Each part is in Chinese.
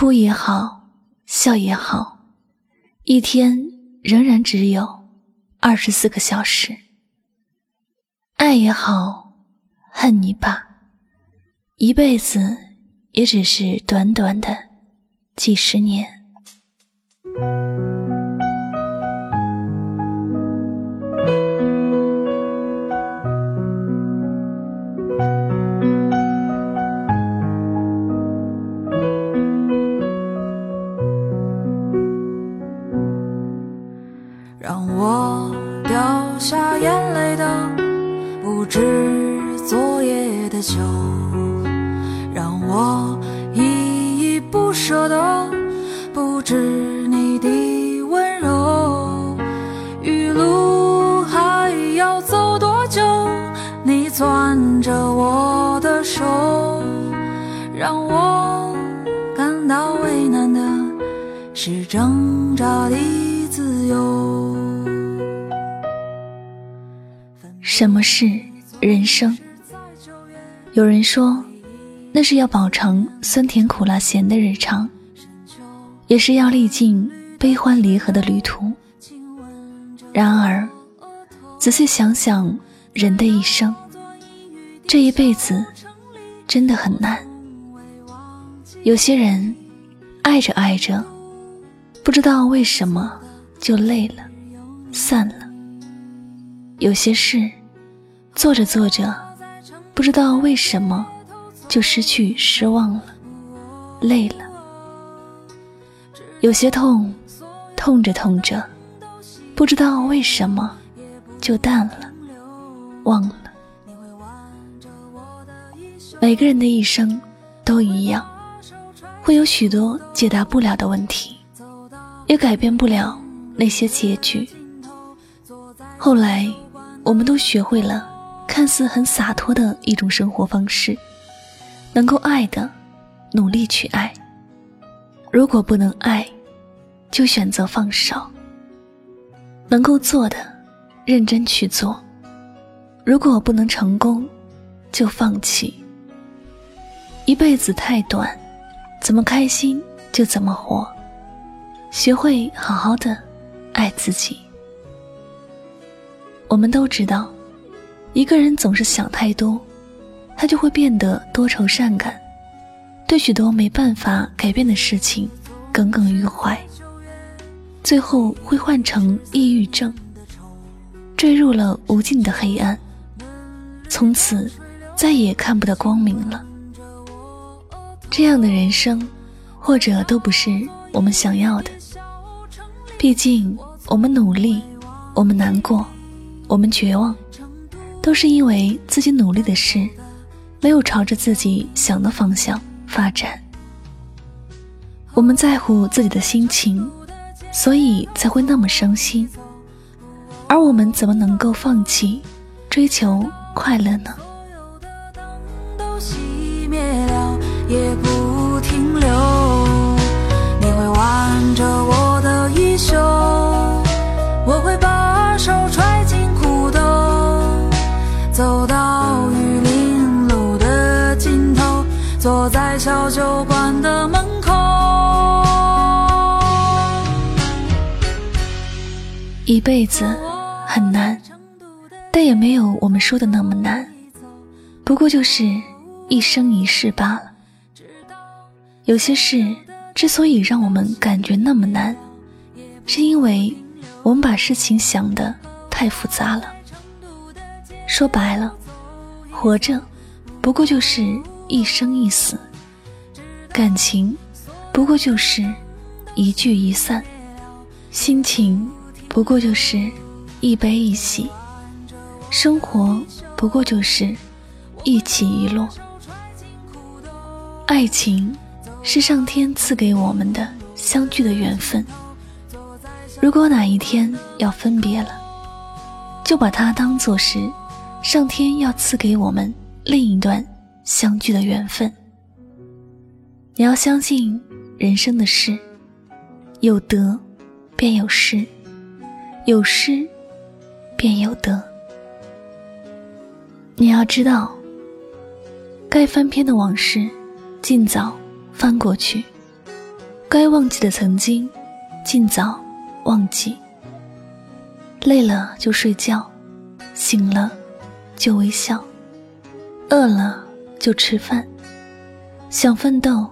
哭也好，笑也好，一天仍然只有二十四个小时。爱也好，恨你吧，一辈子也只是短短的几十年。着我的手，让我感到为难的是挣扎的自由。什么是人生？有人说，那是要饱尝酸甜苦辣咸的日常，也是要历尽悲欢离合的旅途。然而，仔细想想，人的一生，这一辈子，真的很难。有些人，爱着爱着，不知道为什么就累了，散了；有些事，做着做着。不知道为什么，就失去失望了，累了。有些痛，痛着痛着，不知道为什么，就淡了，忘了。每个人的一生都一样，会有许多解答不了的问题，也改变不了那些结局。后来，我们都学会了。看似很洒脱的一种生活方式，能够爱的，努力去爱；如果不能爱，就选择放手。能够做的，认真去做；如果不能成功，就放弃。一辈子太短，怎么开心就怎么活，学会好好的爱自己。我们都知道。一个人总是想太多，他就会变得多愁善感，对许多没办法改变的事情耿耿于怀，最后会患成抑郁症，坠入了无尽的黑暗，从此再也看不到光明了。这样的人生，或者都不是我们想要的。毕竟，我们努力，我们难过，我们绝望。都是因为自己努力的事，没有朝着自己想的方向发展。我们在乎自己的心情，所以才会那么伤心。而我们怎么能够放弃追求快乐呢？也不停留。你会挽着我的衣袖，我会把手揣进裤兜走到玉林路的尽头，坐在小酒馆的门口。一辈子很难，但也没有我们说的那么难，不过就是一生一世罢了。有些事之所以让我们感觉那么难，是因为我们把事情想的太复杂了。说白了，活着不过就是一生一死，感情不过就是一聚一散，心情不过就是一悲一喜，生活不过就是一起一落。爱情是上天赐给我们的相聚的缘分，如果哪一天要分别了，就把它当做是。上天要赐给我们另一段相聚的缘分。你要相信人生的事，有得便有失，有失便有得。你要知道，该翻篇的往事，尽早翻过去；该忘记的曾经，尽早忘记。累了就睡觉，醒了就微笑，饿了就吃饭，想奋斗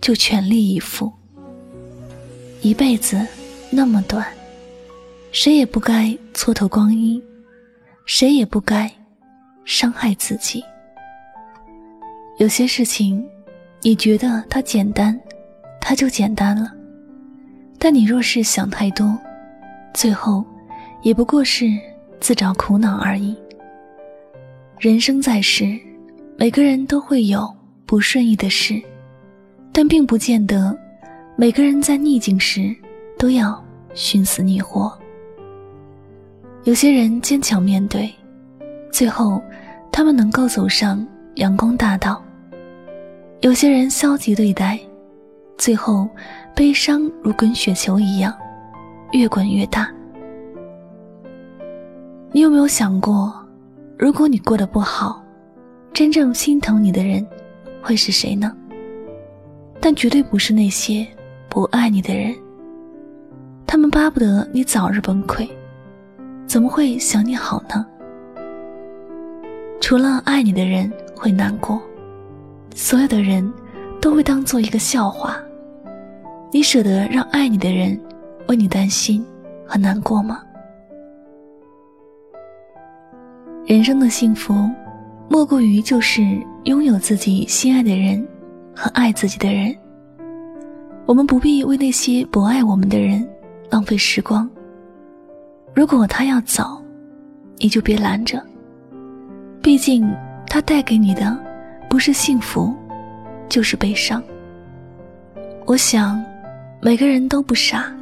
就全力以赴。一辈子那么短，谁也不该蹉跎光阴，谁也不该伤害自己。有些事情，你觉得它简单，它就简单了；但你若是想太多，最后。也不过是自找苦恼而已。人生在世，每个人都会有不顺意的事，但并不见得每个人在逆境时都要寻死觅活。有些人坚强面对，最后他们能够走上阳光大道；有些人消极对待，最后悲伤如滚雪球一样越滚越大。你有没有想过，如果你过得不好，真正心疼你的人会是谁呢？但绝对不是那些不爱你的人。他们巴不得你早日崩溃，怎么会想你好呢？除了爱你的人会难过，所有的人都会当做一个笑话。你舍得让爱你的人为你担心和难过吗？人生的幸福，莫过于就是拥有自己心爱的人和爱自己的人。我们不必为那些不爱我们的人浪费时光。如果他要走，你就别拦着。毕竟他带给你的不是幸福，就是悲伤。我想，每个人都不傻，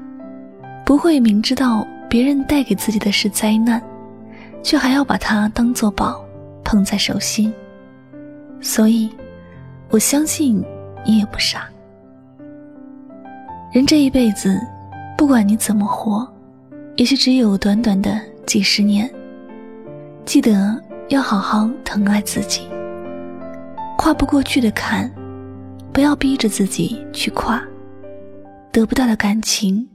不会明知道别人带给自己的是灾难。却还要把它当做宝，捧在手心。所以，我相信你也不傻。人这一辈子，不管你怎么活，也许只有短短的几十年。记得要好好疼爱自己。跨不过去的坎，不要逼着自己去跨；得不到的感情，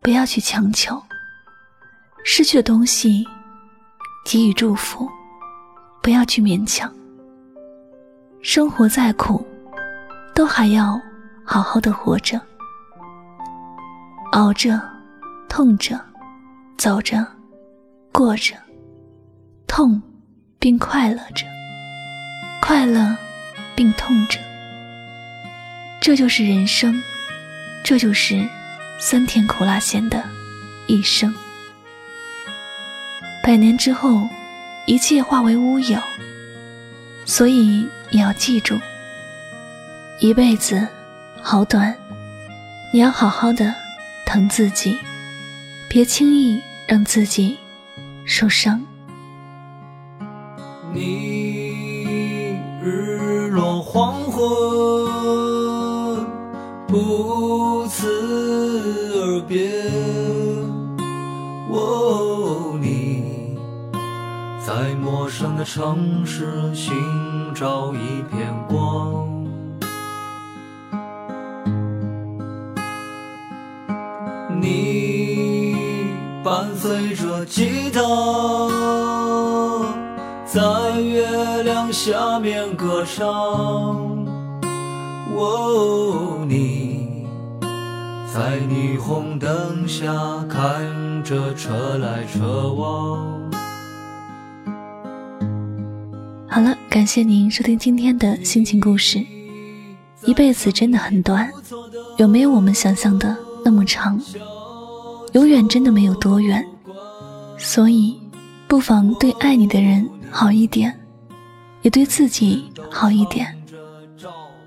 不要去强求；失去的东西。给予祝福，不要去勉强。生活再苦，都还要好好的活着，熬着，痛着，走着，过着，痛并快乐着，快乐并痛着。这就是人生，这就是酸甜苦辣咸的一生。百年之后，一切化为乌有。所以你要记住，一辈子好短，你要好好的疼自己，别轻易让自己受伤。你陌生的城市寻找一片光，你伴随着吉他，在月亮下面歌唱。哦，你在霓虹灯下看着车来车往。感谢您收听今天的心情故事。一辈子真的很短，有没有我们想象的那么长？永远真的没有多远，所以不妨对爱你的人好一点，也对自己好一点。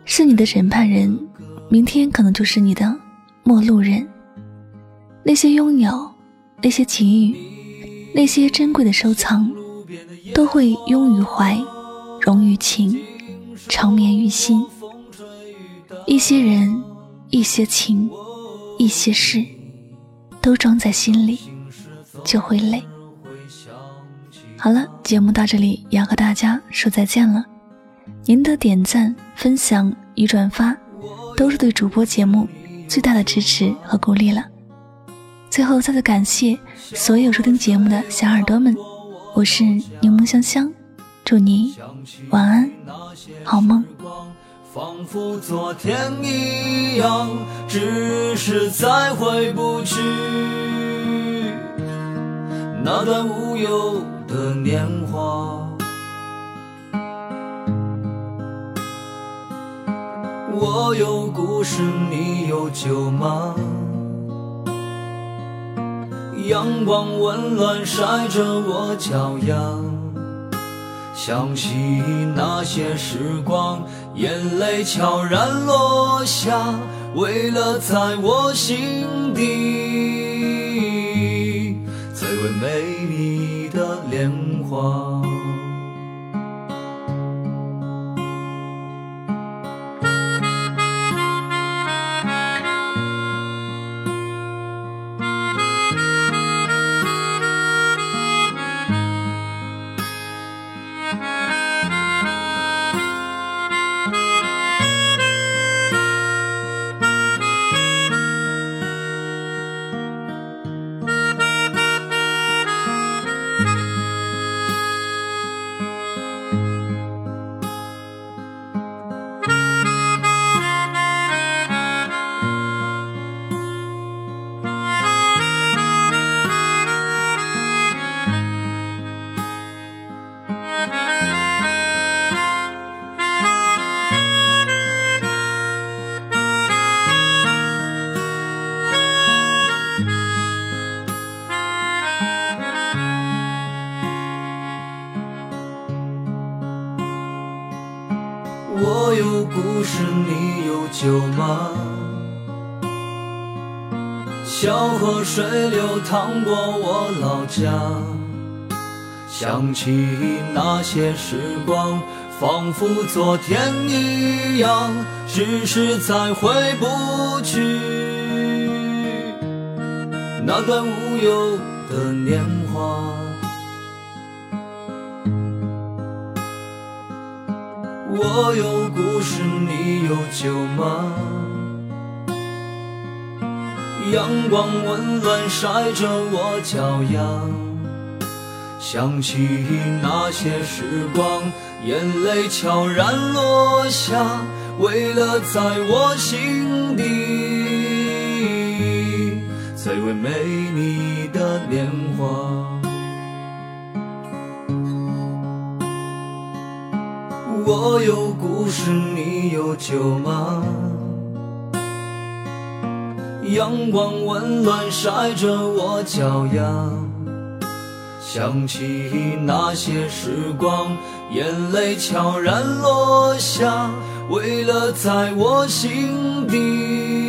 是你的审判人，明天可能就是你的陌路人。那些拥有，那些给予，那些珍贵的收藏，都会拥于怀。融于情，长眠于心。一些人，一些情，一些事，都装在心里，就会累。好了，节目到这里要和大家说再见了。您的点赞、分享与转发，都是对主播节目最大的支持和鼓励了。最后再次感谢所有收听节目的小耳朵们，我是柠檬香香，祝你晚安，好梦。仿佛昨天一样，只是再回不去那段无忧的年华。我有故事，你有酒吗？阳光温暖晒着我脚丫，想起那些时光。眼泪悄然落下，为了在我心底最为美丽的莲花。有故事，你有酒吗？小河水流淌过我老家，想起那些时光，仿佛昨天一样，只是再回不去那段无忧的年华。我有故事，你有酒吗？阳光温暖晒着我脚丫，想起那些时光，眼泪悄然落下，为了在我心底最为美丽的年华。我有故事，你有酒吗？阳光温暖晒着我脚丫，想起那些时光，眼泪悄然落下，为了在我心底。